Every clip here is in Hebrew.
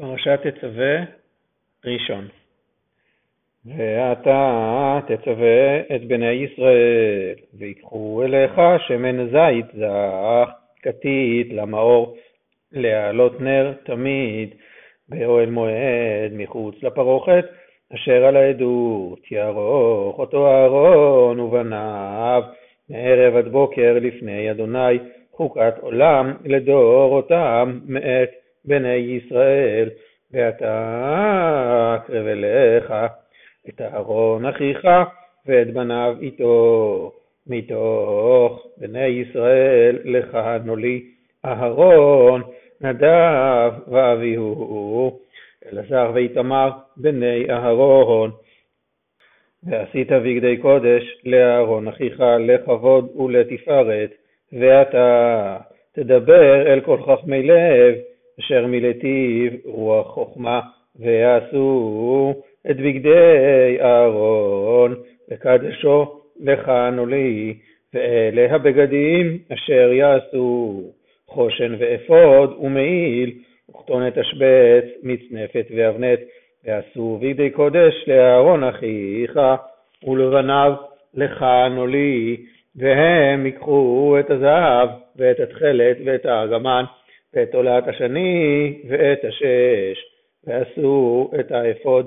פרשת תצווה ראשון. ואתה תצווה את בני ישראל, ויקחו אליך שמן זית זך, כתית למאור, להעלות נר תמיד באוהל מועד מחוץ לפרוכת, אשר על העדות יערוך אותו אהרון ובניו מערב עד בוקר לפני אדוני חוקת עולם לדורותם מאת בני ישראל, ואתה אקרב אליך את אהרון אחיך ואת בניו איתו, מתוך בני ישראל לך נולי אהרון, נדב ואביהו, אלעזר ואיתמר בני אהרון. ועשית בגדי קודש לאהרון אחיך לכבוד ולתפארת, ואתה תדבר אל כל חכמי לב, אשר מלטיב רוח חוכמה, ועשו את בגדי אהרון, וקדשו לכנו לי, ואלה הבגדים אשר יעשו חושן ואפוד ומעיל, וכתונת אשבץ, מצנפת ואבנת, ועשו בגדי קודש לאהרון אחיך ולבניו לכנו לי, והם ייקחו את הזהב ואת התכלת ואת הארגמן ואת עולת השני ואת השש, ועשו את האפוד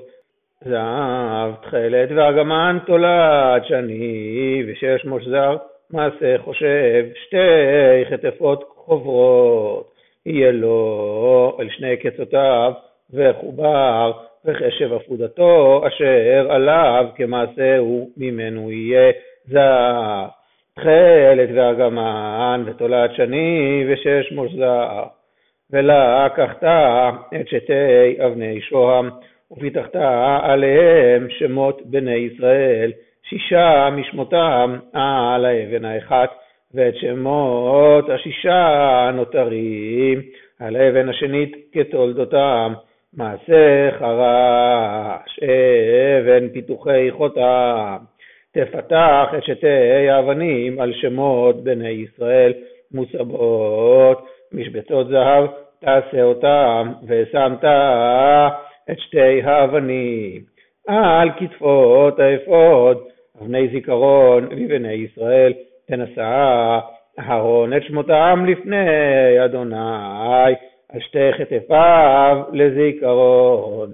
זהב, תכלת וארגמן תולעת שני ושש מושזר מעשה חושב שתי חטפות חוברות. יהיה לו אל שני קצותיו וחובר וחשב עפודתו אשר עליו כמעשהו ממנו יהיה זהב תכלת וארגמן ותולעת שני ושש מושזר ולקחת את שתי אבני שוהם ופיתחת עליהם שמות בני ישראל שישה משמותם על האבן האחת ואת שמות השישה הנותרים על האבן השנית כתולדותם. מעשה חרש אבן פיתוחי חותם תפתח את שתי האבנים על שמות בני ישראל מוסבות משבצות זהב תעשה אותם ושמת את שתי האבנים על כתפות האפוד. אבני זיכרון לבני ישראל תנשא אהרון את שמותם לפני אדוני על שתי כתפיו לזיכרון